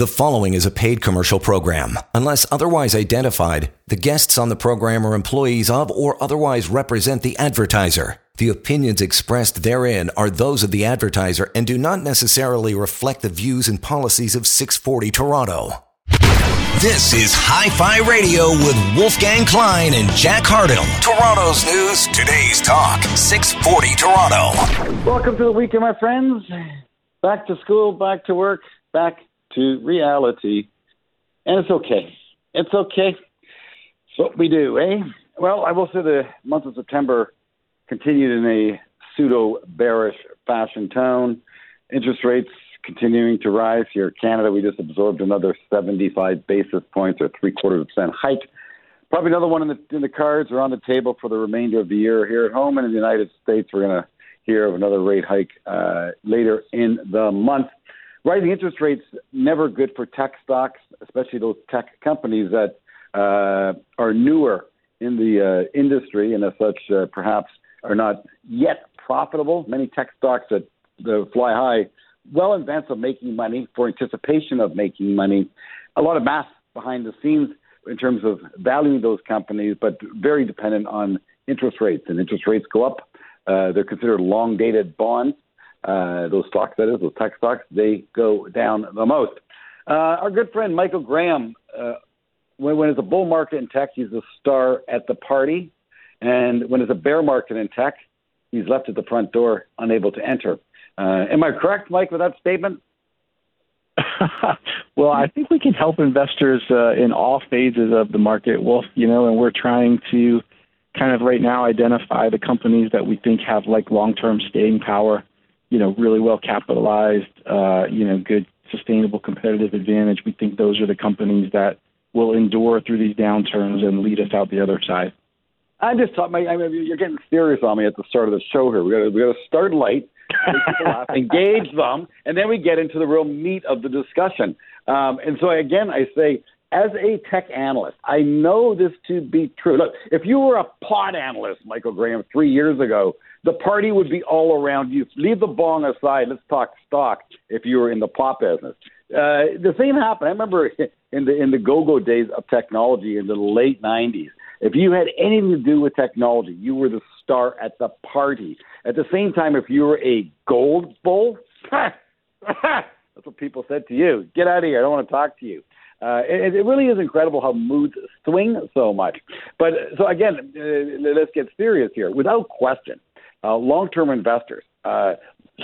The following is a paid commercial program. Unless otherwise identified, the guests on the program are employees of or otherwise represent the advertiser. The opinions expressed therein are those of the advertiser and do not necessarily reflect the views and policies of 640 Toronto. This is Hi Fi Radio with Wolfgang Klein and Jack Hardill. Toronto's news, today's talk, 640 Toronto. Welcome to the weekend, my friends. Back to school, back to work, back to reality. And it's okay. It's okay. It's what we do, eh? Well, I will say the month of September continued in a pseudo bearish fashion tone. Interest rates continuing to rise here in Canada. We just absorbed another 75 basis points or three quarters of a percent hike. Probably another one in the in the cards or on the table for the remainder of the year here at home and in the United States. We're going to hear of another rate hike uh, later in the month. Rising interest rates never good for tech stocks, especially those tech companies that uh, are newer in the uh, industry and as such uh, perhaps are not yet profitable. Many tech stocks that fly high well in advance of making money for anticipation of making money. A lot of math behind the scenes in terms of valuing those companies, but very dependent on interest rates. And interest rates go up. Uh, they're considered long dated bonds uh, those stocks, that is, those tech stocks, they go down the most. Uh, our good friend Michael Graham, uh, when, when it's a bull market in tech, he's a star at the party. And when it's a bear market in tech, he's left at the front door, unable to enter. Uh, am I correct, Mike, with that statement? well, I think we can help investors uh, in all phases of the market, Wolf. You know, and we're trying to kind of right now identify the companies that we think have like long-term staying power you know, really well capitalized, uh, you know, good sustainable competitive advantage. We think those are the companies that will endure through these downturns and lead us out the other side. I'm just talking. I mean, you're getting serious on me at the start of the show here. We got we got to start light, engage them, and then we get into the real meat of the discussion. Um, and so again, I say, as a tech analyst, I know this to be true. Look, if you were a pod analyst, Michael Graham, three years ago, the party would be all around you. Leave the bong aside. Let's talk stock if you were in the pop business. Uh, the same happened. I remember in the in the go-go days of technology in the late '90s. If you had anything to do with technology, you were the star at the party. At the same time, if you were a gold bull, that's what people said to you. Get out of here. I don't want to talk to you. Uh, it, it really is incredible how moods swing so much. But so again, uh, let's get serious here. Without question, uh, long-term investors uh,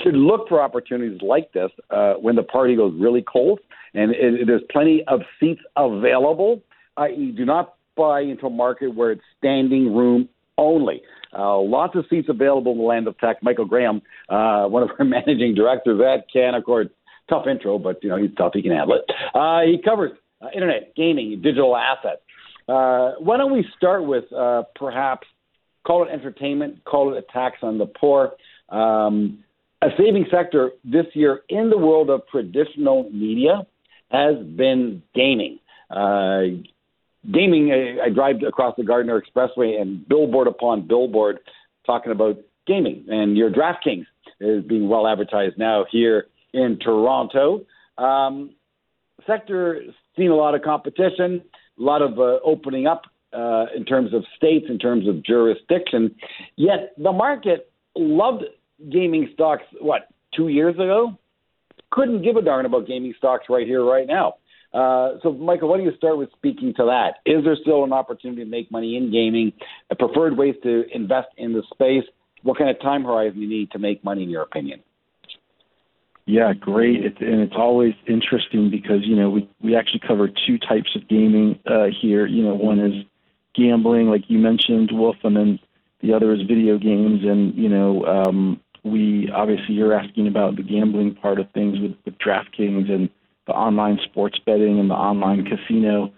should look for opportunities like this uh, when the party goes really cold and it, it, there's plenty of seats available. I.e., do not buy into a market where it's standing room only. Uh, lots of seats available in the land of tech. Michael Graham, uh, one of our managing directors at Canaccord, tough intro, but you know he's tough. He can handle it. Uh, he covers uh, internet, gaming, digital assets. Uh, why don't we start with uh, perhaps call it entertainment, call it a tax on the poor. Um, a saving sector this year in the world of traditional media has been gaming. Uh, gaming, I, I drive across the Gardiner Expressway and billboard upon billboard talking about gaming. And your DraftKings is being well advertised now here in Toronto. Um, sector seen a lot of competition, a lot of uh, opening up uh, in terms of states, in terms of jurisdiction. Yet the market loved gaming stocks, what, two years ago? Couldn't give a darn about gaming stocks right here, right now. Uh, so, Michael, why don't you start with speaking to that? Is there still an opportunity to make money in gaming? preferred ways to invest in the space? What kind of time horizon you need to make money, in your opinion? Yeah, great. And it's always interesting because you know we we actually cover two types of gaming uh, here. You know, one is gambling, like you mentioned, Wolf, and then the other is video games. And you know, um, we obviously you're asking about the gambling part of things with, with DraftKings and the online sports betting and the online casino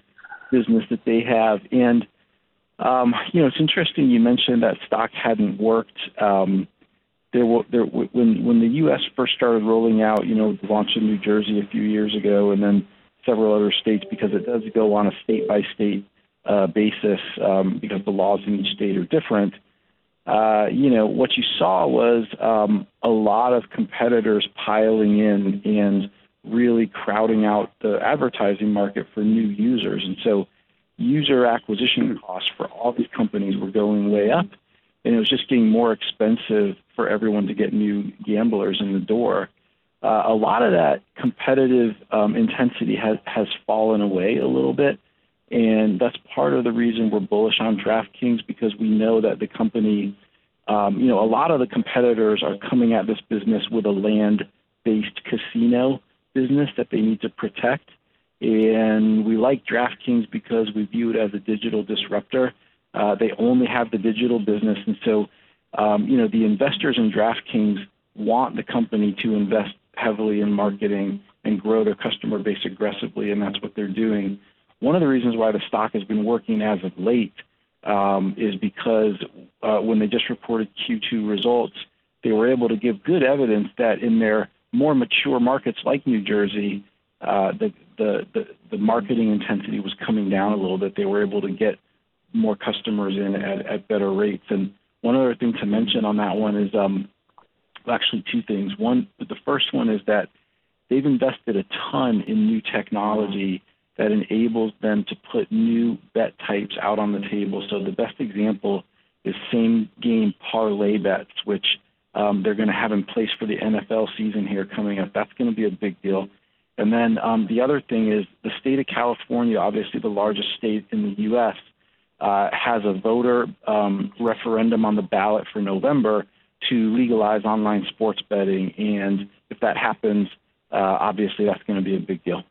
business that they have. And um, you know, it's interesting you mentioned that stock hadn't worked. Um, there, were, there when when the U.S. first started rolling out, you know, the launch in New Jersey a few years ago, and then several other states because it does go on a state by state uh, basis um, because the laws in each state are different. Uh, you know, what you saw was um, a lot of competitors piling in and really crowding out the advertising market for new users. And so user acquisition costs for all these companies were going way up, and it was just getting more expensive for everyone to get new gamblers in the door. Uh, a lot of that competitive um, intensity has, has fallen away a little bit. And that's part of the reason we're bullish on DraftKings because we know that the company, um, you know, a lot of the competitors are coming at this business with a land based casino business that they need to protect. And we like DraftKings because we view it as a digital disruptor. Uh, they only have the digital business. And so, um, you know, the investors in DraftKings want the company to invest heavily in marketing and grow their customer base aggressively, and that's what they're doing. One of the reasons why the stock has been working as of late um, is because uh, when they just reported Q2 results, they were able to give good evidence that in their more mature markets like New Jersey, uh, the, the, the, the marketing intensity was coming down a little bit. They were able to get more customers in at, at better rates. And one other thing to mention on that one is um, actually two things. One, the first one is that they've invested a ton in new technology that enables them to put new bet types out on the table. So the best example is same game parlay bets, which um, they're going to have in place for the NFL season here coming up. That's going to be a big deal. And then um, the other thing is the state of California, obviously the largest state in the U.S., uh, has a voter um, referendum on the ballot for November to legalize online sports betting. And if that happens, uh, obviously that's going to be a big deal.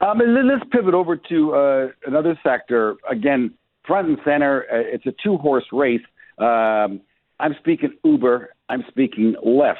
Um, let's pivot over to uh, another sector. Again, front and center, uh, it's a two horse race. Um, I'm speaking Uber, I'm speaking Lyft.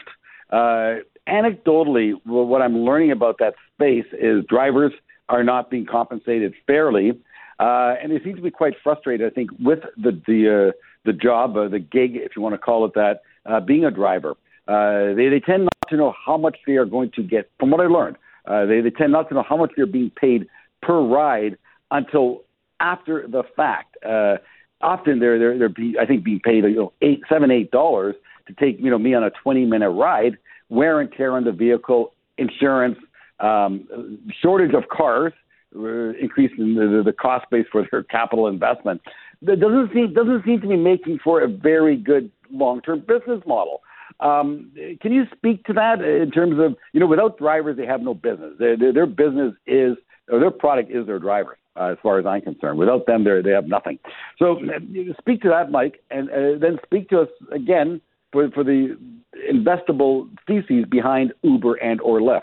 Uh, anecdotally, what I'm learning about that space is drivers are not being compensated fairly. Uh, and they seem to be quite frustrated, I think, with the the uh, the job, the gig, if you want to call it that, being a driver. They they tend not to know how much they are going to get. From what I learned, uh, they they tend not to know how much they're being paid per ride until after the fact. Uh, often they're they're they're be, I think being paid you know eight seven eight dollars to take you know me on a twenty minute ride, wear and tear on the vehicle, insurance, um, shortage of cars increasing the, the cost base for their capital investment. That doesn't seem doesn't seem to be making for a very good long term business model. Um, can you speak to that in terms of you know without drivers they have no business. Their, their, their business is or their product is their drivers. Uh, as far as I'm concerned, without them, they have nothing. So speak to that, Mike, and uh, then speak to us again for for the investable theses behind Uber and or Lyft.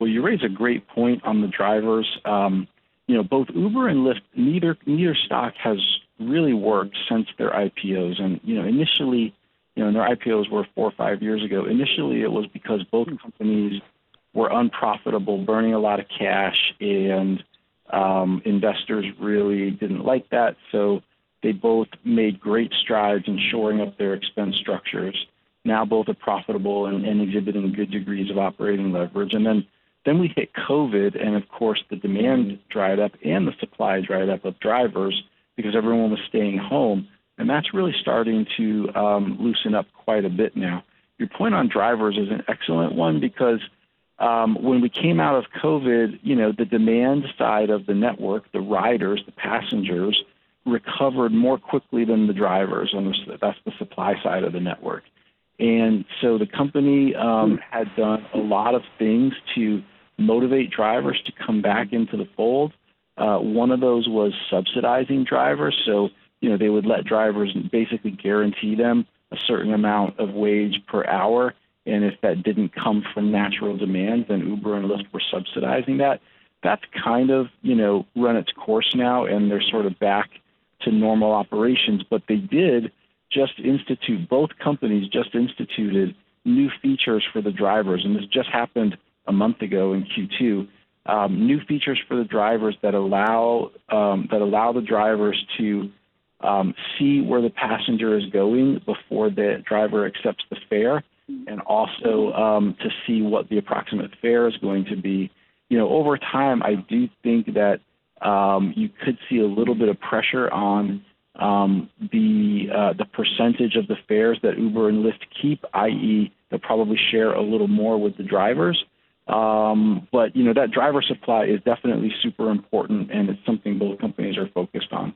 Well, you raise a great point on the drivers. Um, you know, both Uber and Lyft, neither neither stock has really worked since their IPOs. And you know, initially, you know, their IPOs were four or five years ago. Initially, it was because both companies were unprofitable, burning a lot of cash, and um, investors really didn't like that. So they both made great strides in shoring up their expense structures. Now both are profitable and, and exhibiting good degrees of operating leverage. And then then we hit COVID, and of course, the demand dried up and the supply dried up of drivers because everyone was staying home. And that's really starting to um, loosen up quite a bit now. Your point on drivers is an excellent one because um, when we came out of COVID, you know, the demand side of the network, the riders, the passengers, recovered more quickly than the drivers, and that's the supply side of the network. And so the company um, had done a lot of things to motivate drivers to come back into the fold. Uh, one of those was subsidizing drivers. So, you know, they would let drivers basically guarantee them a certain amount of wage per hour. And if that didn't come from natural demand, then Uber and Lyft were subsidizing that. That's kind of, you know, run its course now, and they're sort of back to normal operations. But they did just institute, both companies just instituted new features for the drivers. And this just happened a month ago in Q2. Um, new features for the drivers that allow um, that allow the drivers to um, see where the passenger is going before the driver accepts the fare, and also um, to see what the approximate fare is going to be. You know, over time, I do think that um, you could see a little bit of pressure on um, the uh, the percentage of the fares that Uber and Lyft keep, i.e., they'll probably share a little more with the drivers. Um, but you know that driver supply is definitely super important, and it's something both companies are focused on.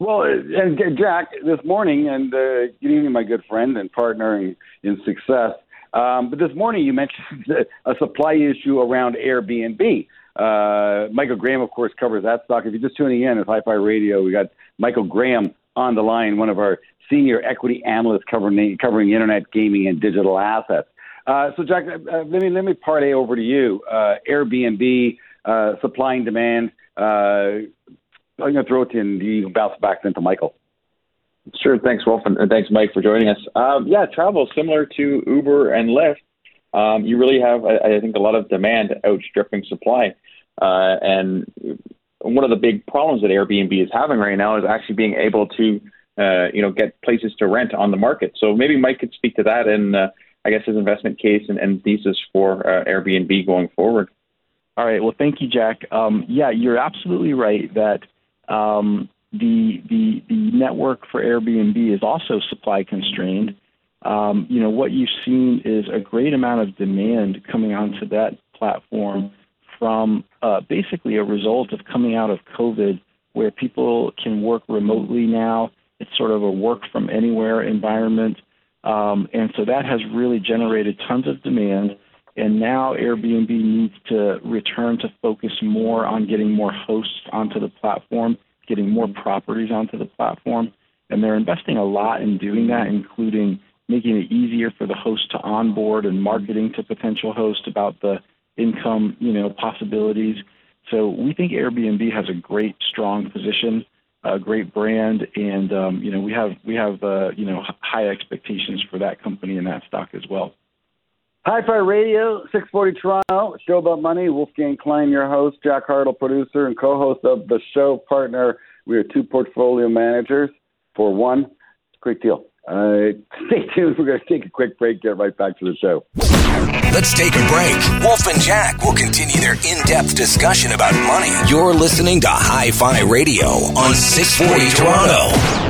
Well, and Jack, this morning, and uh, good evening, my good friend and partner in, in success. Um, but this morning, you mentioned a supply issue around Airbnb. Uh, Michael Graham, of course, covers that stock. If you're just tuning in at Hi-Fi Radio, we got Michael Graham on the line, one of our senior equity analysts covering covering internet gaming and digital assets. Uh, so, Jack, uh, let me let me parlay over to you. Uh, Airbnb, uh, supply and demand. I'm going to throw it to you, and you bounce back into Michael. Sure. Thanks, Wolf, and thanks, Mike, for joining us. Um, yeah, travel similar to Uber and Lyft. Um, you really have, I, I think, a lot of demand outstripping supply. Uh, and one of the big problems that Airbnb is having right now is actually being able to, uh, you know, get places to rent on the market. So maybe Mike could speak to that and, uh, I guess, his investment case and, and thesis for uh, Airbnb going forward. All right. Well, thank you, Jack. Um, yeah, you're absolutely right that um, the the the network for Airbnb is also supply constrained. Um, you know what you've seen is a great amount of demand coming onto that platform from uh, basically a result of coming out of COVID, where people can work remotely now. It's sort of a work from anywhere environment, um, and so that has really generated tons of demand. And now Airbnb needs to return to focus more on getting more hosts onto the platform getting more properties onto the platform. And they're investing a lot in doing that, including making it easier for the host to onboard and marketing to potential hosts about the income, you know, possibilities. So we think Airbnb has a great, strong position, a great brand, and um, you know we have we have uh, you know high expectations for that company and that stock as well. Hi-Fi Radio, 640 Toronto, show about money. Wolfgang Klein, your host, Jack Hardill, producer and co-host of the show, partner. We are two portfolio managers for one. Great deal. Uh, stay tuned. We're going to take a quick break, get right back to the show. Let's take a break. Wolf and Jack will continue their in-depth discussion about money. You're listening to Hi-Fi Radio on 640 Toronto.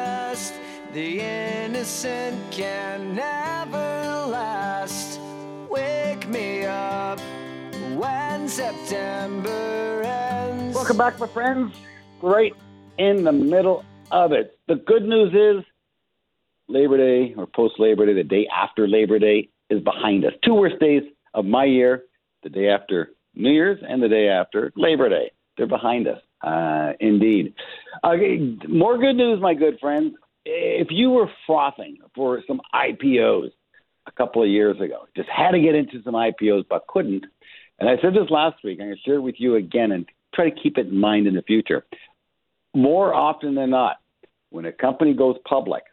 The innocent can never last. Wake me up when September ends. Welcome back, my friends. Right in the middle of it. The good news is Labor Day or post Labor Day, the day after Labor Day, is behind us. Two worst days of my year, the day after New Year's and the day after Labor Day. They're behind us. Uh, indeed. Okay, more good news, my good friends. If you were frothing for some IPOs a couple of years ago, just had to get into some IPOs but couldn't, and I said this last week, I'm going to share it with you again and try to keep it in mind in the future. More often than not, when a company goes public,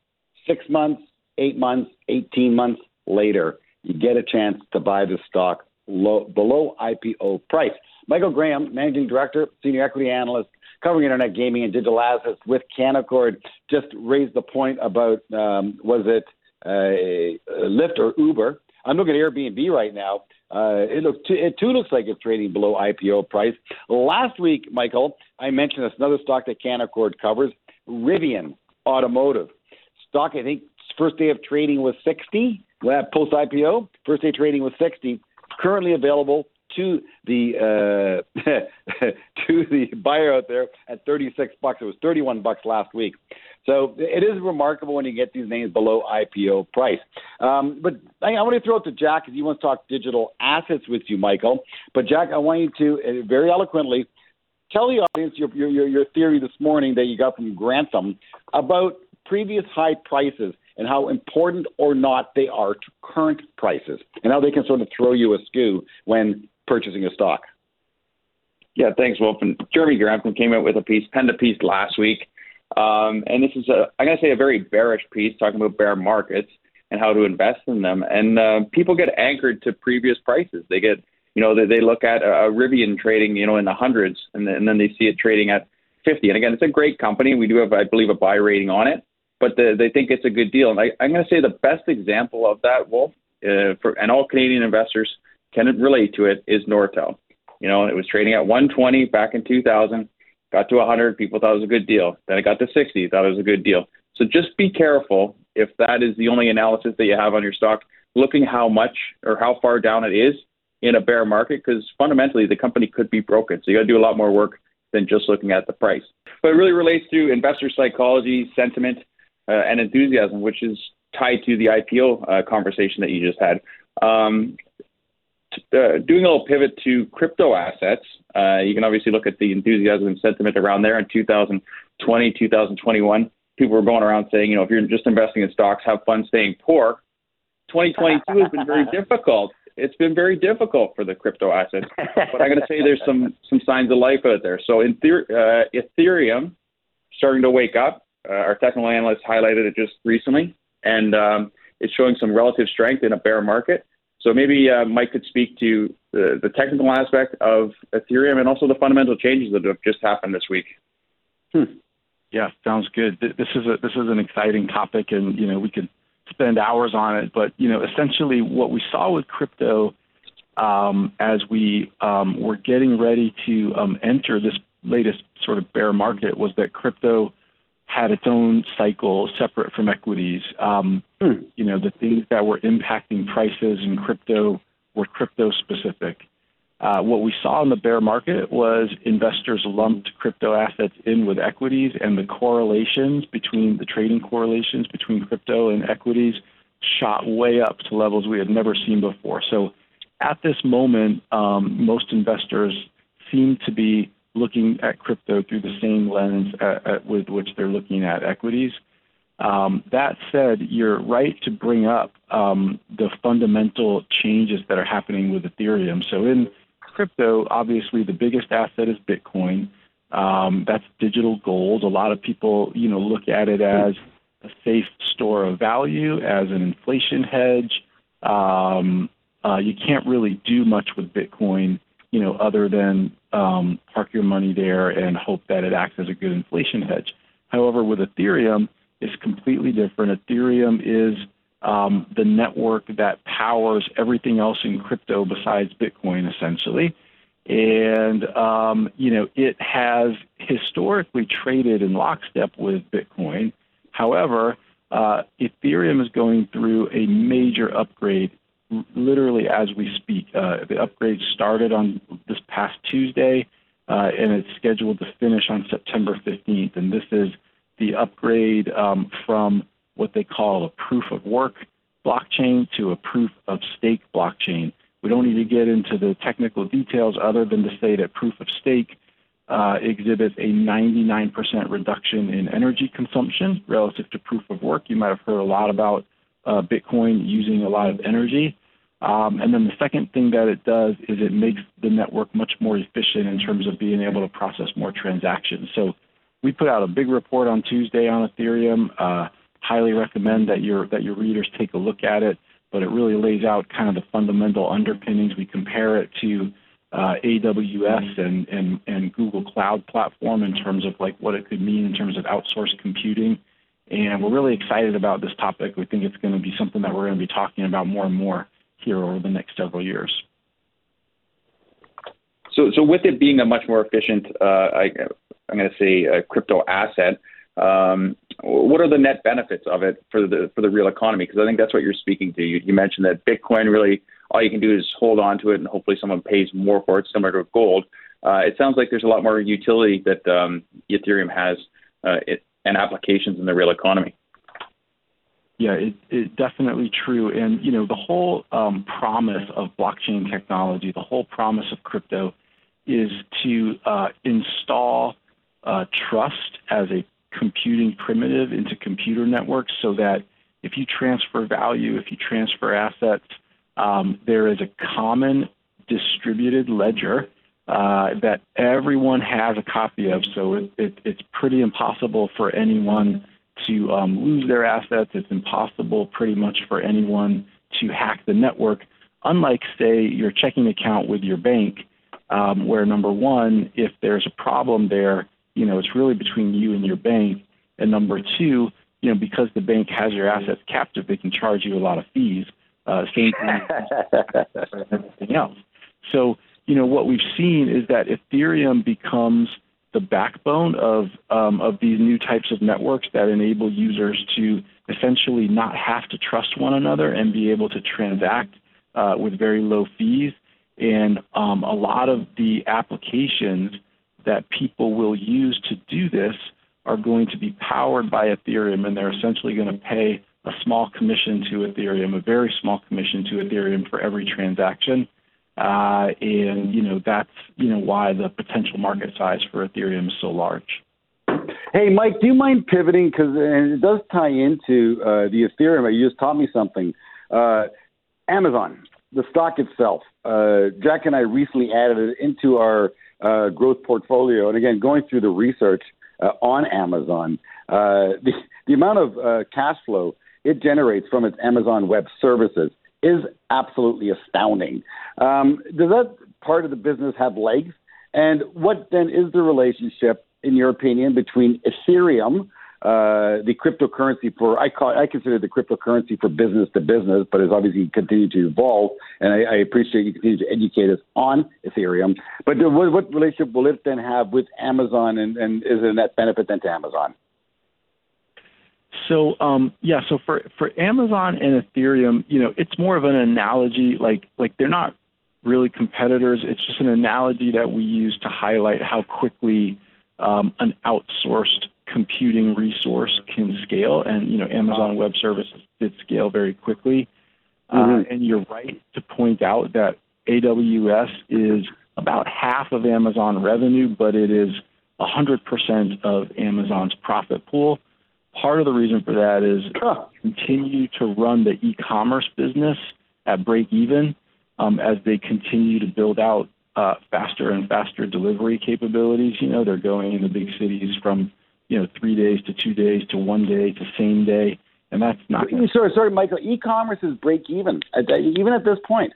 six months, eight months, 18 months later, you get a chance to buy the stock low, below IPO price. Michael Graham, Managing Director, Senior Equity Analyst, covering Internet Gaming and Digital Assets with Canaccord, just raised the point about um, was it uh, Lyft or Uber? I'm looking at Airbnb right now. Uh, it looks too, it too looks like it's trading below IPO price. Last week, Michael, I mentioned this another stock that Canaccord covers, Rivian Automotive stock. I think first day of trading was 60. Well, Post IPO, first day trading was 60. Currently available to the uh, to the buyer out there at 36 bucks. It was 31 bucks last week. So it is remarkable when you get these names below IPO price. Um, but I, I want to throw it to Jack because he wants to talk digital assets with you, Michael. But Jack, I want you to uh, very eloquently tell the audience your, your your theory this morning that you got from Grantham about previous high prices and how important or not they are to current prices and how they can sort of throw you askew when purchasing a stock. Yeah, thanks, Wolf. And Jeremy Grantham came out with a piece, penned a piece last week. Um, and this is, a, I'm going to say, a very bearish piece talking about bear markets. and how to invest in them. And uh, people get anchored to previous prices. They get, you know, they, they look at a Rivian trading, you know, in the hundreds, and then, and then they see it trading at 50. And again, it's a great company. We do have, I believe, a buy rating on it, but the, they think it's a good deal. And I, I'm going to say the best example of that, Wolf, uh, for and all Canadian investors can it relate to it, is Nortel. You know, it was trading at 120 back in 2000, got to 100, people thought it was a good deal. Then it got to 60, thought it was a good deal. So just be careful if that is the only analysis that you have on your stock, looking how much or how far down it is in a bear market, because fundamentally the company could be broken. So you got to do a lot more work than just looking at the price. But it really relates to investor psychology, sentiment, uh, and enthusiasm, which is tied to the IPO uh, conversation that you just had. Um, uh, doing a little pivot to crypto assets, uh, you can obviously look at the enthusiasm and sentiment around there in 2020, 2021 people were going around saying, you know, if you're just investing in stocks, have fun staying poor. 2022 has been very difficult. It's been very difficult for the crypto assets, but I'm going to say there's some some signs of life out there. So in theory, uh, Ethereum starting to wake up. Uh, our technical analyst highlighted it just recently, and um, it's showing some relative strength in a bear market. So maybe uh, Mike could speak to the, the technical aspect of Ethereum and also the fundamental changes that have just happened this week. Hmm. Yeah, sounds good. This is a this is an exciting topic, and you know we could spend hours on it. But you know, essentially, what we saw with crypto um, as we um, were getting ready to um, enter this latest sort of bear market was that crypto had its own cycle separate from equities. Um, hmm. You know, the things that were impacting prices in crypto were crypto specific. Uh, what we saw in the bear market was investors lumped crypto assets in with equities, and the correlations between the trading correlations between crypto and equities shot way up to levels we had never seen before. So, at this moment, um, most investors seem to be looking at crypto through the same lens at, at, with which they're looking at equities. Um, that said, you're right to bring up um, the fundamental changes that are happening with Ethereum. So in crypto, obviously the biggest asset is Bitcoin. Um, that's digital gold. A lot of people, you know, look at it as a safe store of value, as an inflation hedge. Um, uh, you can't really do much with Bitcoin, you know, other than um, park your money there and hope that it acts as a good inflation hedge. However, with Ethereum, it's completely different. Ethereum is um, the network that powers everything else in crypto besides Bitcoin, essentially. And, um, you know, it has historically traded in lockstep with Bitcoin. However, uh, Ethereum is going through a major upgrade literally as we speak. Uh, the upgrade started on this past Tuesday, uh, and it's scheduled to finish on September 15th. And this is the upgrade um, from what they call a proof of work blockchain to a proof of stake blockchain. We don't need to get into the technical details other than to say that proof of stake uh, exhibits a 99% reduction in energy consumption relative to proof of work. You might have heard a lot about uh, Bitcoin using a lot of energy. Um, and then the second thing that it does is it makes the network much more efficient in terms of being able to process more transactions. So we put out a big report on Tuesday on Ethereum. Uh, highly recommend that your that your readers take a look at it. But it really lays out kind of the fundamental underpinnings. We compare it to uh, AWS and, and and Google Cloud Platform in terms of like what it could mean in terms of outsourced computing. And we're really excited about this topic. We think it's going to be something that we're going to be talking about more and more here over the next several years. So, so with it being a much more efficient, uh, I, am going to say, a crypto asset, um, what are the net benefits of it for the for the real economy? Because I think that's what you're speaking to. You, you, mentioned that Bitcoin really all you can do is hold on to it, and hopefully someone pays more for it, similar to gold. Uh, it sounds like there's a lot more utility that um, Ethereum has uh, it, and applications in the real economy. Yeah, it, it definitely true. And you know, the whole um, promise of blockchain technology, the whole promise of crypto, is to uh, install uh, trust as a computing primitive into computer networks so that if you transfer value, if you transfer assets, um, there is a common distributed ledger uh, that everyone has a copy of. So it, it, it's pretty impossible for anyone to um, lose their assets. It's impossible pretty much for anyone to hack the network. Unlike, say, your checking account with your bank, um, where number one, if there's a problem there, you know, it's really between you and your bank. And number two, you know, because the bank has your assets captive, they can charge you a lot of fees. Uh, same thing everything else. So, you know, what we've seen is that Ethereum becomes the backbone of um, of these new types of networks that enable users to essentially not have to trust one another and be able to transact uh, with very low fees. And um, a lot of the applications that people will use to do this are going to be powered by Ethereum, and they're essentially going to pay a small commission to Ethereum, a very small commission to Ethereum for every transaction. Uh, and you know that's you know why the potential market size for Ethereum is so large. Hey, Mike, do you mind pivoting because it does tie into uh, the Ethereum? You just taught me something. Uh, Amazon, the stock itself. Uh, Jack and I recently added it into our uh, growth portfolio, and again, going through the research uh, on Amazon, the the amount of cash flow it generates from its Amazon Web Services is absolutely astounding. Um, does that part of the business have legs? And what then is the relationship, in your opinion, between Ethereum, uh, the cryptocurrency for I call I consider the cryptocurrency for business to business, but it's obviously continued to evolve, and I, I appreciate you continue to educate us on Ethereum. But what, what relationship will it then have with Amazon, and, and is it a net benefit then to Amazon? So um, yeah, so for for Amazon and Ethereum, you know, it's more of an analogy. Like like they're not really competitors. It's just an analogy that we use to highlight how quickly um, an outsourced computing resource can scale. And you know, Amazon Web Services did scale very quickly. Uh, mm-hmm. Uh, and you're right to point out that AWS is about half of Amazon revenue, but it is 100% of Amazon's profit pool. Part of the reason for that is continue to run the e-commerce business at break even um, as they continue to build out uh, faster and faster delivery capabilities. You know, they're going in the big cities from you know three days to two days to one day to same day, and that's not. Sorry, sorry, Michael. E-commerce is break even at, even at this point.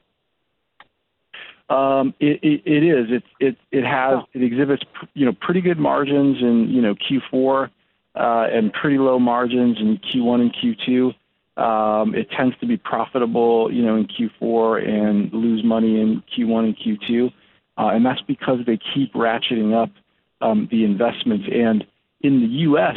Um, it, it, it is. It it it has it exhibits you know pretty good margins in you know Q4 uh, and pretty low margins in Q1 and Q2. Um, it tends to be profitable, you know, in Q4 and lose money in Q1 and Q2, uh, and that's because they keep ratcheting up um, the investments. And in the U.S.,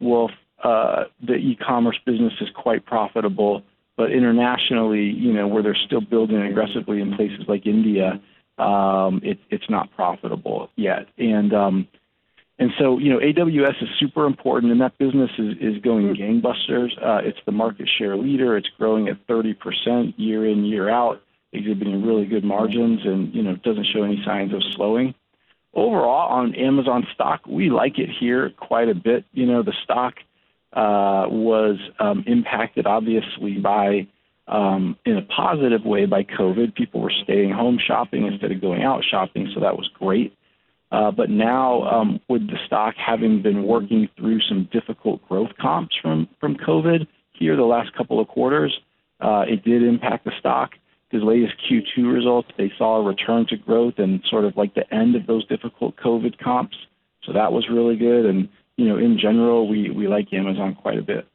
Wolf, uh, the e-commerce business is quite profitable, but internationally, you know, where they're still building aggressively in places like India, um, it, it's not profitable yet. And um, and so, you know, AWS is super important, and that business is, is going mm-hmm. gangbusters. Uh, it's the market share leader. It's growing at 30% year in, year out, exhibiting really good margins, and you know, doesn't show any signs of slowing. Overall, on Amazon stock, we like it here quite a bit. You know, the stock uh, was um, impacted obviously by, um, in a positive way, by COVID. People were staying home shopping instead of going out shopping, so that was great. Uh, but now, um, with the stock having been working through some difficult growth comps from from COVID here the last couple of quarters, uh, it did impact the stock. His latest Q2 results, they saw a return to growth and sort of like the end of those difficult COVID comps. So that was really good. And you know, in general, we we like Amazon quite a bit.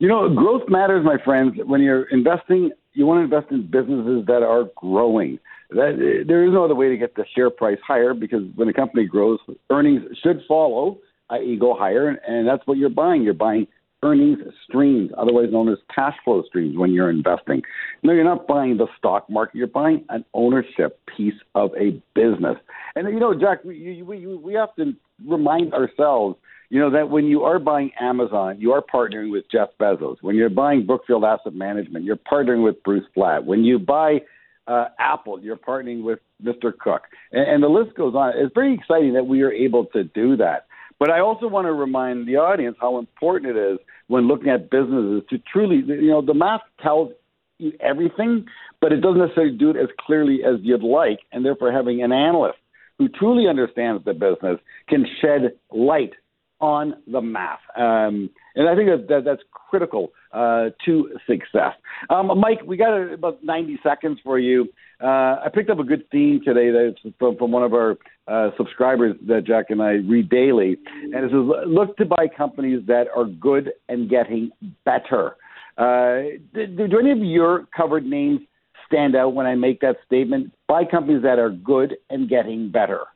You know, growth matters, my friends. When you're investing, you want to invest in businesses that are growing. That, there is no other way to get the share price higher because when a company grows, earnings should follow, i.e., go higher, and that's what you're buying. You're buying earnings streams, otherwise known as cash flow streams, when you're investing. No, you're not buying the stock market. You're buying an ownership piece of a business. And you know, Jack, we we we have to remind ourselves you know that when you are buying Amazon, you are partnering with Jeff Bezos. When you're buying Brookfield Asset Management, you're partnering with Bruce Flatt. When you buy uh, Apple, you're partnering with Mr. Cook, and, and the list goes on. It's very exciting that we are able to do that. But I also want to remind the audience how important it is when looking at businesses to truly, you know, the math tells you everything, but it doesn't necessarily do it as clearly as you'd like, and therefore having an analyst who truly understands the business can shed light on the math. Um, and I think that, that that's critical uh, to success. Um, Mike, we got about 90 seconds for you. Uh, I picked up a good theme today that's from, from one of our uh, subscribers that Jack and I read daily. And it says, look to buy companies that are good and getting better. Uh, do, do any of your covered names stand out when I make that statement? Buy companies that are good and getting better.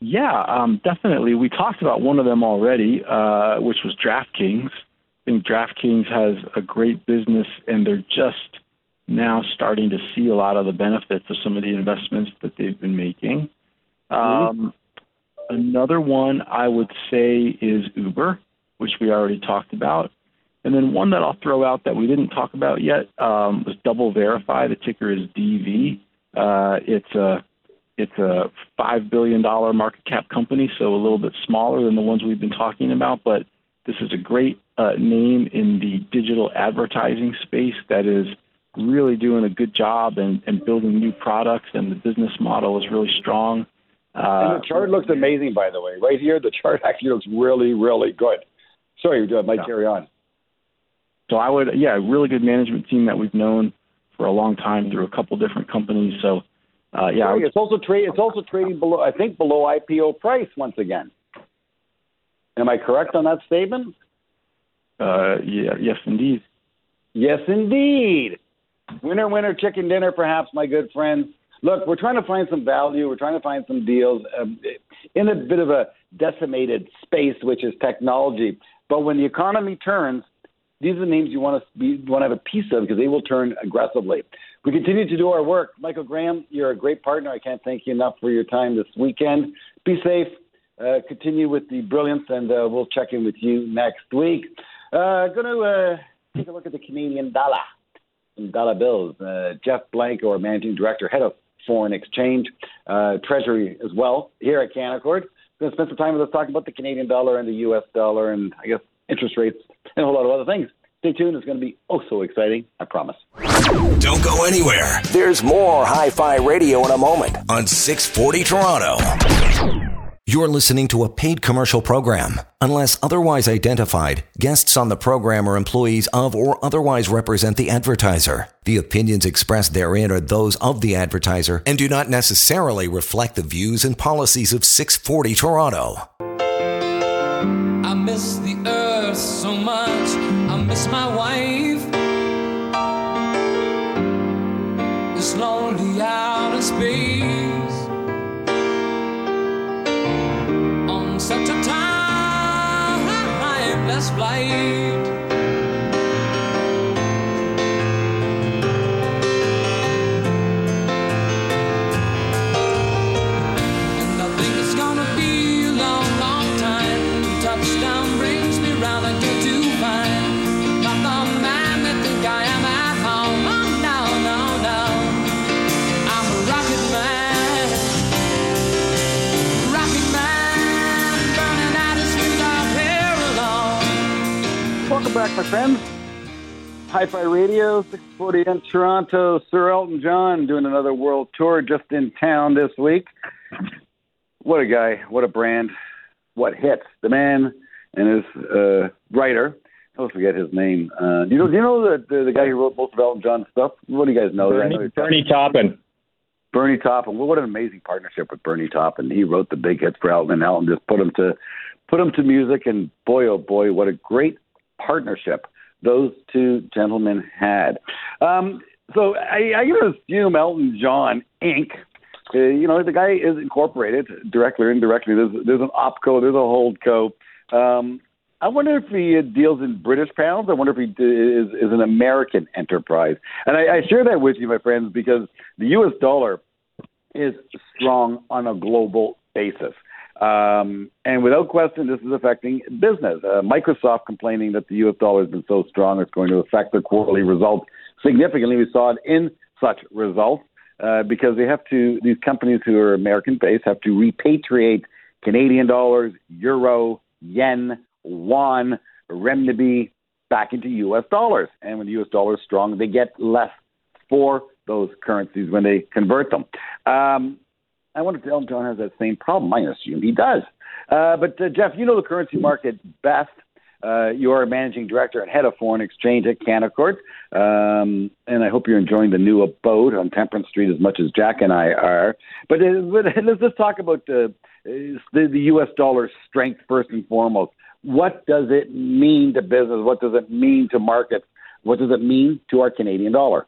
Yeah, um, definitely. We talked about one of them already, uh, which was DraftKings. I think DraftKings has a great business, and they're just now starting to see a lot of the benefits of some of the investments that they've been making. Um, another one I would say is Uber, which we already talked about. And then one that I'll throw out that we didn't talk about yet um, was DoubleVerify. The ticker is DV. Uh, it's a it's a five billion dollar market cap company, so a little bit smaller than the ones we've been talking about. But this is a great uh, name in the digital advertising space that is really doing a good job and, and building new products, and the business model is really strong. Uh, and the chart looks amazing, by the way. Right here, the chart actually looks really, really good. Sorry, uh, Mike, yeah. carry on. So I would, yeah, really good management team that we've known for a long time through a couple different companies. So, uh, yeah, it's also trade. It's also trading below, I think, below IPO price once again. Am I correct on that statement? Uh, yeah, yes, indeed. Yes, indeed. Winner, winner, chicken dinner, perhaps, my good friends. Look, we're trying to find some value. We're trying to find some deals um, in a bit of a decimated space, which is technology. But when the economy turns, these are the names you want to be, want to have a piece of because they will turn aggressively. We continue to do our work. Michael Graham, you're a great partner. I can't thank you enough for your time this weekend. Be safe. Uh, continue with the brilliance, and uh, we'll check in with you next week. Uh, going to uh, take a look at the Canadian dollar and dollar bills. Uh, Jeff Blanco, our managing director, head of foreign exchange, uh, treasury as well here at Canaccord. Going to spend some time with us talking about the Canadian dollar and the U.S. dollar, and I guess interest rates and a whole lot of other things. Stay tuned. It's going to be oh so exciting. I promise. Don't go anywhere. There's more Hi Fi Radio in a moment on 640 Toronto. You're listening to a paid commercial program. Unless otherwise identified, guests on the program are employees of or otherwise represent the advertiser. The opinions expressed therein are those of the advertiser and do not necessarily reflect the views and policies of 640 Toronto. I miss the earth so much. Space. such a timeless flight. Back, my friends. Hi Fi Radio, 640 in Toronto. Sir Elton John doing another world tour just in town this week. What a guy, what a brand, what hits. The man and his uh, writer, I always forget his name. Uh, do you know, do you know the, the, the guy who wrote most of Elton John's stuff? What do you guys know? Bernie, know Bernie Taupin. Bernie Taupin. Well, what an amazing partnership with Bernie Taupin. He wrote the big hits for Elton, and Elton just put him to put him to music. And boy, oh boy, what a great partnership those two gentlemen had. Um, so I, I to assume Elton John Inc. Uh, you know, the guy is incorporated directly or indirectly. There's there's an opco, there's a holdco. Um, I wonder if he deals in British pounds. I wonder if he is, is an American enterprise. And I, I share that with you, my friends, because the U.S. dollar is strong on a global basis. Um, and without question, this is affecting business. Uh, Microsoft complaining that the U.S. dollar has been so strong, it's going to affect their quarterly results significantly. We saw it in such results uh, because they have to. These companies who are American-based have to repatriate Canadian dollars, euro, yen, won, renminbi back into U.S. dollars. And when the U.S. dollar is strong, they get less for those currencies when they convert them. Um, I wonder if Elton John has that same problem. I assume he does. Uh, but uh, Jeff, you know the currency market best. Uh, you are a managing director and head of foreign exchange at Canaccord, um, and I hope you're enjoying the new abode on Temperance Street as much as Jack and I are. But, uh, let's just talk about the, the the U.S. dollar strength first and foremost. What does it mean to business? What does it mean to markets? What does it mean to our Canadian dollar?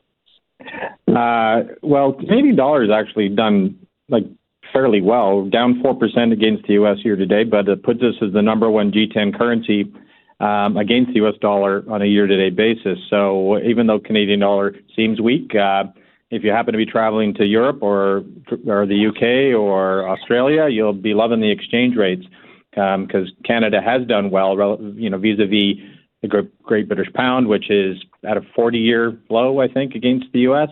Uh, well, Canadian dollar has actually done like fairly well, down four percent against the U.S. year to date, but it puts us as the number one G10 currency um, against the U.S. dollar on a year-to-date basis. So even though Canadian dollar seems weak, uh, if you happen to be traveling to Europe or or the UK or Australia, you'll be loving the exchange rates because um, Canada has done well, you know, vis-a-vis the Great British Pound, which is at a 40-year low, I think, against the U.S.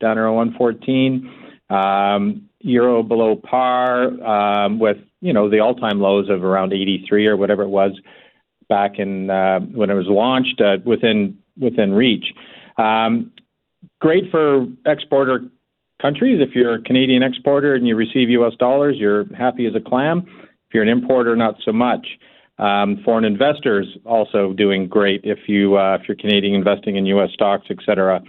down around 114. Um, euro below par um, with you know the all-time lows of around 83 or whatever it was back in uh, when it was launched uh, within within reach. Um, great for exporter countries. If you're a Canadian exporter and you receive U.S. dollars, you're happy as a clam. If you're an importer, not so much. Um, foreign investors also doing great if you uh, if you're Canadian investing in U.S. stocks, etc.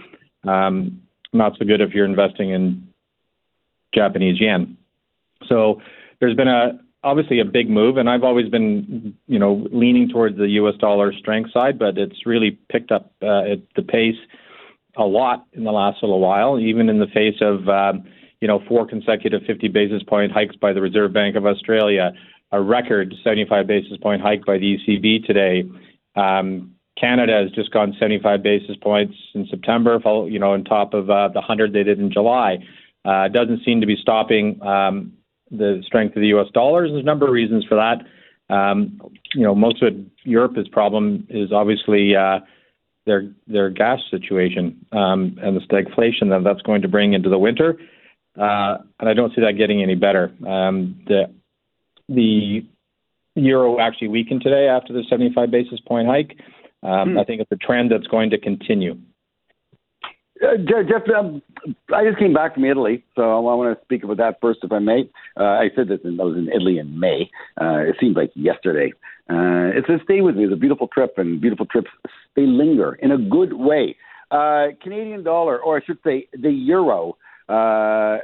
Um, not so good if you're investing in Japanese yen. So there's been a obviously a big move, and I've always been, you know, leaning towards the U.S. dollar strength side, but it's really picked up uh, at the pace a lot in the last little while, even in the face of, um, you know, four consecutive 50 basis point hikes by the Reserve Bank of Australia, a record 75 basis point hike by the ECB today. Um, Canada has just gone 75 basis points in September, you know, on top of uh, the 100 they did in July. Uh, doesn't seem to be stopping um, the strength of the U.S. dollar. There's a number of reasons for that. Um, you know, most of it, Europe's problem is obviously uh, their their gas situation um, and the stagflation that that's going to bring into the winter. Uh, and I don't see that getting any better. Um, the the euro actually weakened today after the 75 basis point hike. Um, hmm. I think it's a trend that's going to continue. Uh, Jeff, um, I just came back from Italy, so I want to speak about that first, if I may. Uh, I said this, I was in Italy in May. Uh, it seems like yesterday. Uh, it's a stay with me. It's a beautiful trip, and beautiful trips they linger in a good way. Uh, Canadian dollar, or I should say, the euro. Uh,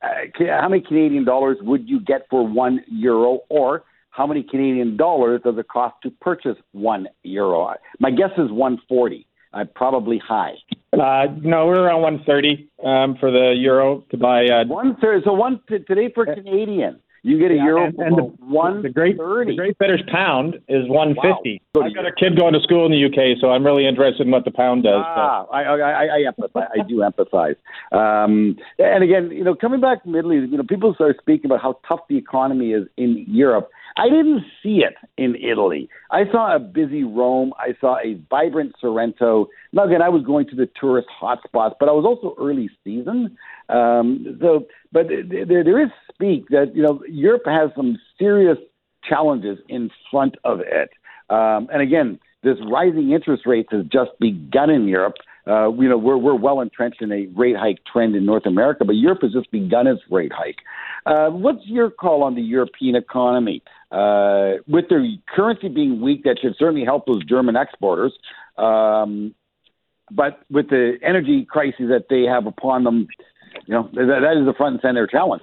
how many Canadian dollars would you get for one euro, or how many Canadian dollars does it cost to purchase one euro? My guess is 140. Uh, probably high. Uh, no, we're around 130 um, for the euro to buy. Uh, one thirty. So one t- today for Canadian, you get a yeah, euro and, and the, one the great the Great British Pound is 150. Wow. I've got a kid going to school in the UK, so I'm really interested in what the pound does. Ah, I, I, I, empathize. I do empathize. Um, and again, you know, coming back from Italy, you know, people start speaking about how tough the economy is in Europe. I didn't see it in Italy. I saw a busy Rome. I saw a vibrant Sorrento. Now, again, I was going to the tourist hotspots, but I was also early season. Um, so, but there, there is speak that you know Europe has some serious challenges in front of it. Um, and again, this rising interest rates has just begun in Europe. Uh, you know, we're we're well entrenched in a rate hike trend in North America, but Europe has just begun its rate hike. Uh, what's your call on the European economy? Uh, with their currency being weak, that should certainly help those German exporters. Um, but with the energy crisis that they have upon them, you know, that, that is a front and center challenge.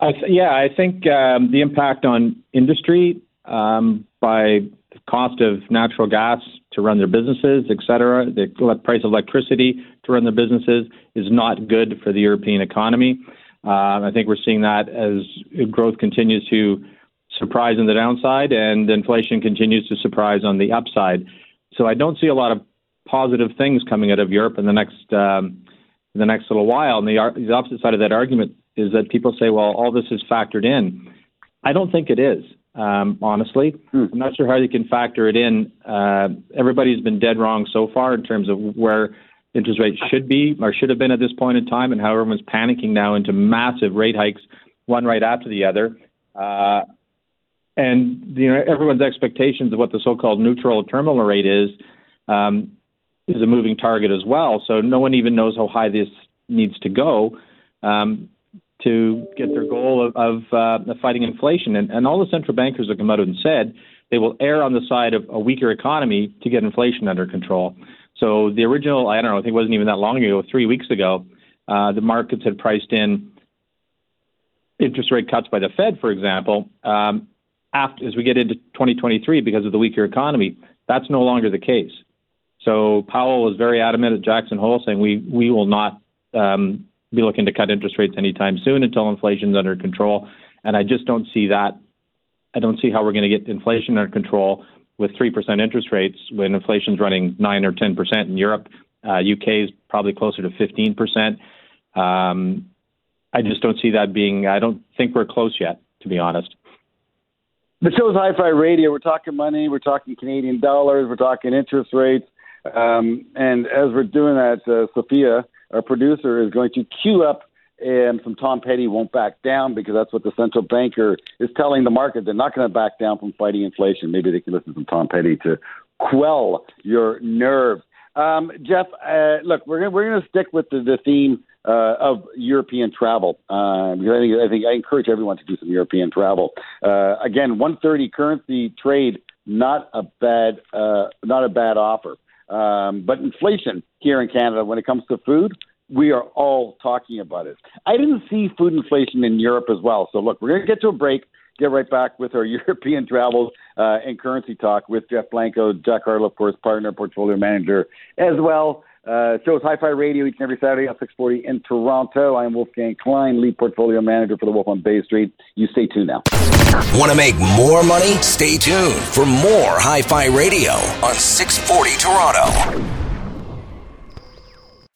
I th- yeah, I think um, the impact on industry um, by the cost of natural gas to run their businesses, et cetera, the price of electricity to run their businesses is not good for the European economy. Uh, I think we're seeing that as growth continues to surprise on the downside and inflation continues to surprise on the upside. So I don't see a lot of positive things coming out of Europe in the next um, the next little while. And the, the opposite side of that argument is that people say, well, all this is factored in. I don't think it is um, honestly. Hmm. I'm not sure how you can factor it in. Uh, everybody's been dead wrong so far in terms of where interest rates should be or should have been at this point in time, and how everyone's panicking now into massive rate hikes, one right after the other. Uh, and you know everyone's expectations of what the so-called neutral terminal rate is um, is a moving target as well. So no one even knows how high this needs to go. Um, to get their goal of, of, uh, fighting inflation. And, and all the central bankers have come out and said they will err on the side of a weaker economy to get inflation under control. So the original, I don't know, I think it wasn't even that long ago, three weeks ago, uh, the markets had priced in interest rate cuts by the Fed, for example, um, after, as we get into 2023 because of the weaker economy. That's no longer the case. So Powell was very adamant at Jackson Hole, saying we we will not um, be looking to cut interest rates anytime soon until inflation's under control. And I just don't see that. I don't see how we're going to get inflation under control with three percent interest rates when inflation's running nine or ten percent in Europe. Uh, UK is probably closer to fifteen percent. Um, I just don't see that being. I don't think we're close yet, to be honest. The show's Hi-Fi Radio. We're talking money. We're talking Canadian dollars. We're talking interest rates. Um, and as we're doing that, uh, Sophia, our producer, is going to queue up um, some Tom Petty won't back down because that's what the central banker is telling the market. They're not going to back down from fighting inflation. Maybe they can listen to some Tom Petty to quell your nerves. Um, Jeff, uh, look, we're gonna, we're going to stick with the, the theme uh, of European travel. Uh, because I think, I think I encourage everyone to do some European travel. Uh, again, 130 currency trade, not a bad, uh, not a bad offer. Um, but inflation here in Canada, when it comes to food, we are all talking about it. I didn't see food inflation in Europe as well. So look, we're going to get to a break. Get right back with our European travels uh, and currency talk with Jeff Blanco, Jack Hardill, of course, partner, portfolio manager as well. Uh, shows Hi-Fi Radio each and every Saturday at 640 in Toronto. I am Wolfgang Klein, lead portfolio manager for the Wolf on Bay Street. You stay tuned now. Want to make more money? Stay tuned for more Hi-Fi Radio on 640 Toronto.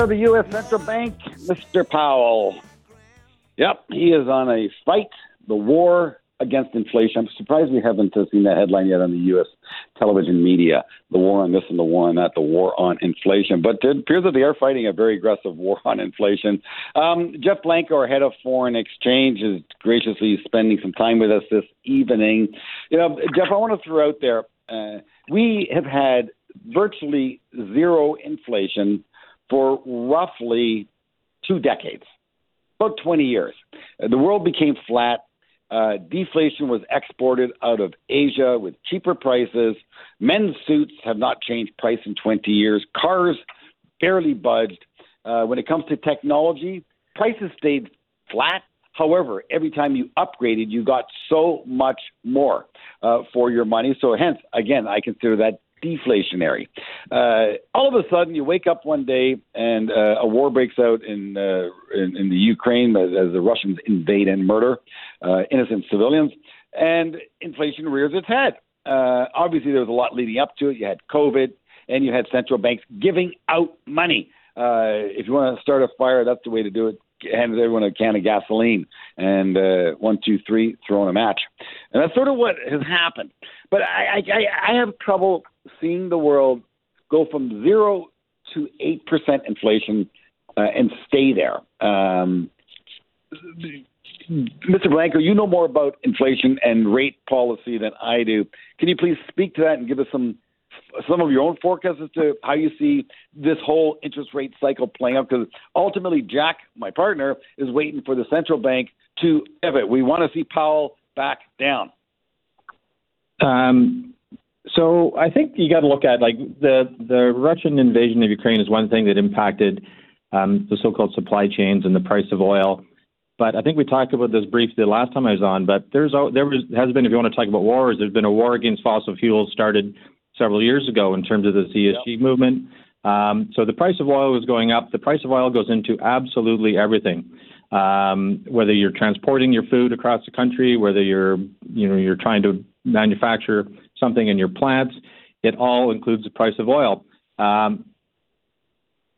Head of the U.S. Central Bank, Mr. Powell. Yep, he is on a fight, the war against inflation. I'm surprised we haven't seen that headline yet on the U.S. television media. The war on this and the war on that, the war on inflation. But it appears that they are fighting a very aggressive war on inflation. Um, Jeff Blanco, our head of foreign exchange, is graciously spending some time with us this evening. You know, Jeff, I want to throw out there uh, we have had virtually zero inflation for roughly two decades, about 20 years. Uh, the world became flat. Uh, deflation was exported out of Asia with cheaper prices. Men's suits have not changed price in 20 years. Cars barely budged. Uh, when it comes to technology, prices stayed flat. However, every time you upgraded, you got so much more uh, for your money. So, hence, again, I consider that deflationary. Uh, all of a sudden, you wake up one day and uh, a war breaks out in, uh, in in the Ukraine as, as the Russians invade and murder uh, innocent civilians, and inflation rears its head. Uh, obviously, there was a lot leading up to it. You had COVID, and you had central banks giving out money. Uh, if you want to start a fire, that's the way to do it. Hand everyone a can of gasoline and uh, one, two, three, throw in a match, and that's sort of what has happened. But I, I, I have trouble seeing the world go from zero to eight percent inflation uh, and stay there. Um, Mr. Blanco, you know more about inflation and rate policy than I do. Can you please speak to that and give us some some of your own forecasts as to how you see this whole interest rate cycle playing out? Because ultimately, Jack, my partner, is waiting for the central bank to pivot. We want to see Powell back down. Um, so I think you got to look at like the the Russian invasion of Ukraine is one thing that impacted um, the so-called supply chains and the price of oil. But I think we talked about this briefly the last time I was on. But there's there was, has been, if you want to talk about wars, there's been a war against fossil fuels started several years ago in terms of the ESG yep. movement. Um, so the price of oil is going up. The price of oil goes into absolutely everything. Um, whether you're transporting your food across the country, whether you're you know you're trying to manufacture something in your plants. It all includes the price of oil. Um,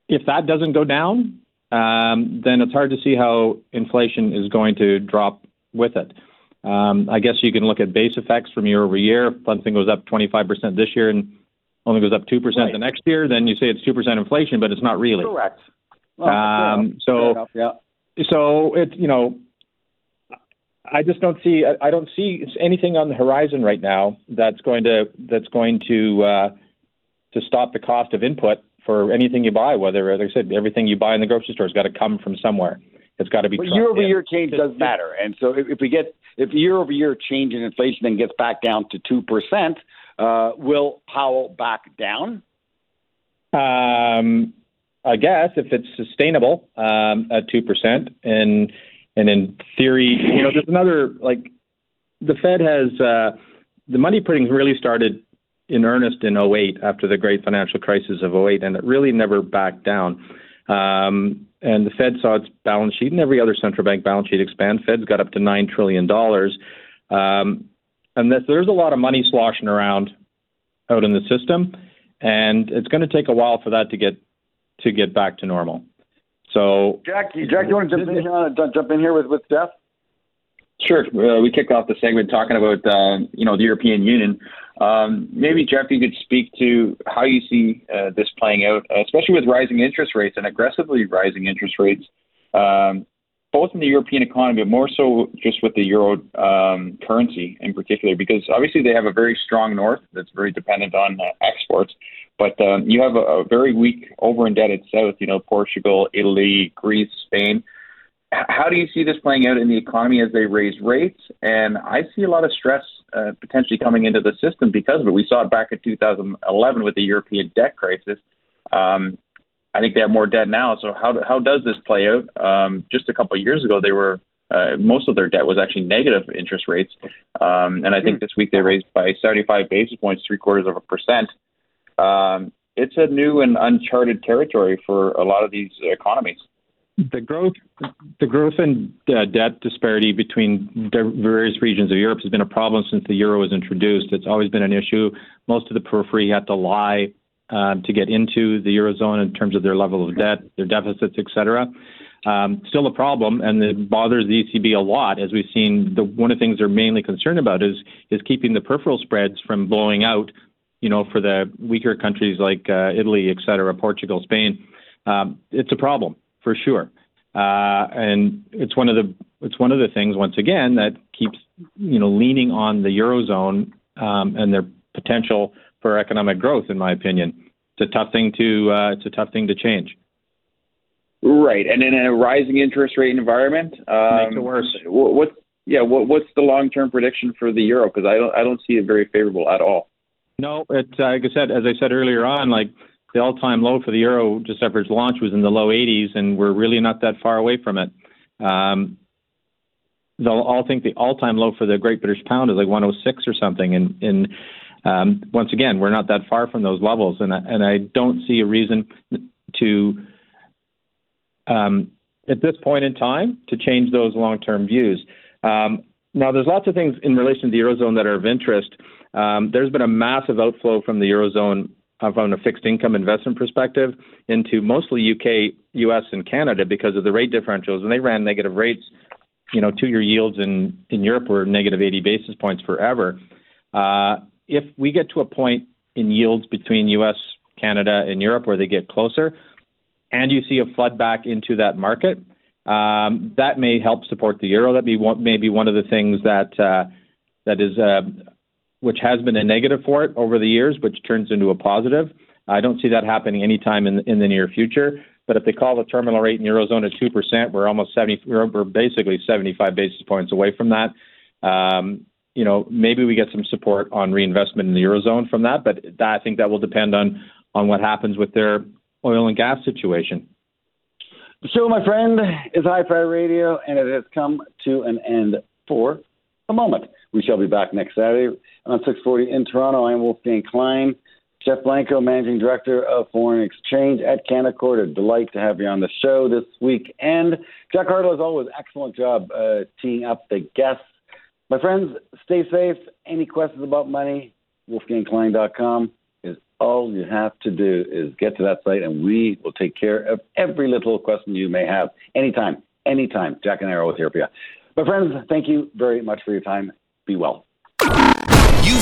if that doesn't go down, um, then it's hard to see how inflation is going to drop with it. Um, I guess you can look at base effects from year over year. If something goes up 25% this year and only goes up 2% Right. the next year, then you say it's 2% inflation, but it's not really. Correct. Well, Um, so- yeah. so it's you know i just don't see I- don't see anything on the horizon right now that's going to that's going to uh to stop the cost of input for anything you buy whether like i said everything you buy in the grocery store has got to come from somewhere it's got to be year over in. year change does matter, and so if, if we get if year over year change in inflation then gets back down to two percent, uh, will Powell back down? Um, I guess if it's sustainable um, at two percent, and and in theory, you know, there's another like the Fed has uh, the money printing really started in earnest in 08 after the great financial crisis of 08, and it really never backed down. Um, and the Fed saw its balance sheet and every other central bank balance sheet expand. Fed's got up to nine trillion dollars, um, and this, there's a lot of money sloshing around out in the system, and it's going to take a while for that to get to get back to normal. So Jack, you, Jack, you want to jump in here? Jump in here with with Steph? Sure. Uh, we kicked off the segment talking about uh, you know the European Union. Um, maybe Jeff, you could speak to how you see uh, this playing out, especially with rising interest rates and aggressively rising interest rates, um, both in the European economy, but more so just with the euro um, currency in particular, because obviously they have a very strong north that's very dependent on uh, exports, but um, you have a, a very weak, over-indebted south. You know, Portugal, Italy, Greece, Spain how do you see this playing out in the economy as they raise rates? And I see a lot of stress uh, potentially coming into the system because of it. We saw it back in 2011 with the European debt crisis. Um, I think they have more debt now. So how how does this play out? Um, just a couple of years ago, they were uh, most of their debt was actually negative interest rates, um, and I think this week they raised by 75 basis points, three quarters of a percent. Um, it's a new and uncharted territory for a lot of these economies. the growth the growth in uh, debt disparity between the various regions of Europe has been a problem since the euro was introduced. It's always been an issue. Most of the periphery had to lie um, to get into the eurozone in terms of their level of debt, their deficits, et cetera. Um, still a problem, and it bothers the ECB a lot. As we've seen, the, one of the things they're mainly concerned about is is keeping the peripheral spreads from blowing out. You know, for the weaker countries like uh, Italy, et cetera, Portugal, Spain, um, it's a problem for sure. Uh, and it's one of the it's one of the things once again that keeps you know leaning on the eurozone um, and their potential for economic growth. In my opinion, it's a tough thing to uh, it's a tough thing to change. Right, and in a rising interest rate environment, um, Makes it worse. What, what yeah, what, what's the long term prediction for the euro? Because I don't I don't see it very favorable at all. No, it's uh, like I said, as I said earlier on, like the all-time low for the euro just after its launch was in the low 80s, and we're really not that far away from it. Um, they'll all think the all-time low for the Great British Pound is like 106 or something, and, and um, once again, we're not that far from those levels, and I, and I don't see a reason to, um, at this point in time, to change those long-term views. Um, now, there's lots of things in relation to the eurozone that are of interest. Um, there's been a massive outflow from the eurozone uh, from a fixed income investment perspective into mostly UK, US, and Canada because of the rate differentials, and they ran negative rates. You know, two-year yields in in Europe were negative 80 basis points forever. Uh, if we get to a point in yields between US, Canada, and Europe where they get closer, and you see a flood back into that market, um, that may help support the euro. That may be one, one of the things that uh, that is uh, which has been a negative for it over the years, which turns into a positive. I don't see that happening anytime in in the near future. But if they call the terminal rate in eurozone at two percent, we're almost seventy. We're basically seventy-five basis points away from that. Um, you know, maybe we get some support on reinvestment in the eurozone from that, but that, I think that will depend on on what happens with their oil and gas situation. The show, my friend, is Hi-Fi Radio, and it has come to an end for a moment. We shall be back next Saturday on 640 in Toronto. I'm Wolfgang Klein, Jeff Blanco, Managing Director of Foreign Exchange at Canaccord. A delight to have you on the show this week. And Jack Hardill, as always, excellent job uh, teeing up the guests. My friends, stay safe. Any questions about money, wolfgangklein.com is all you have to do is get to that site and we will take care of every little question you may have anytime, anytime. Jack and I are always here for you. My friends, thank you very much for your time. Be well.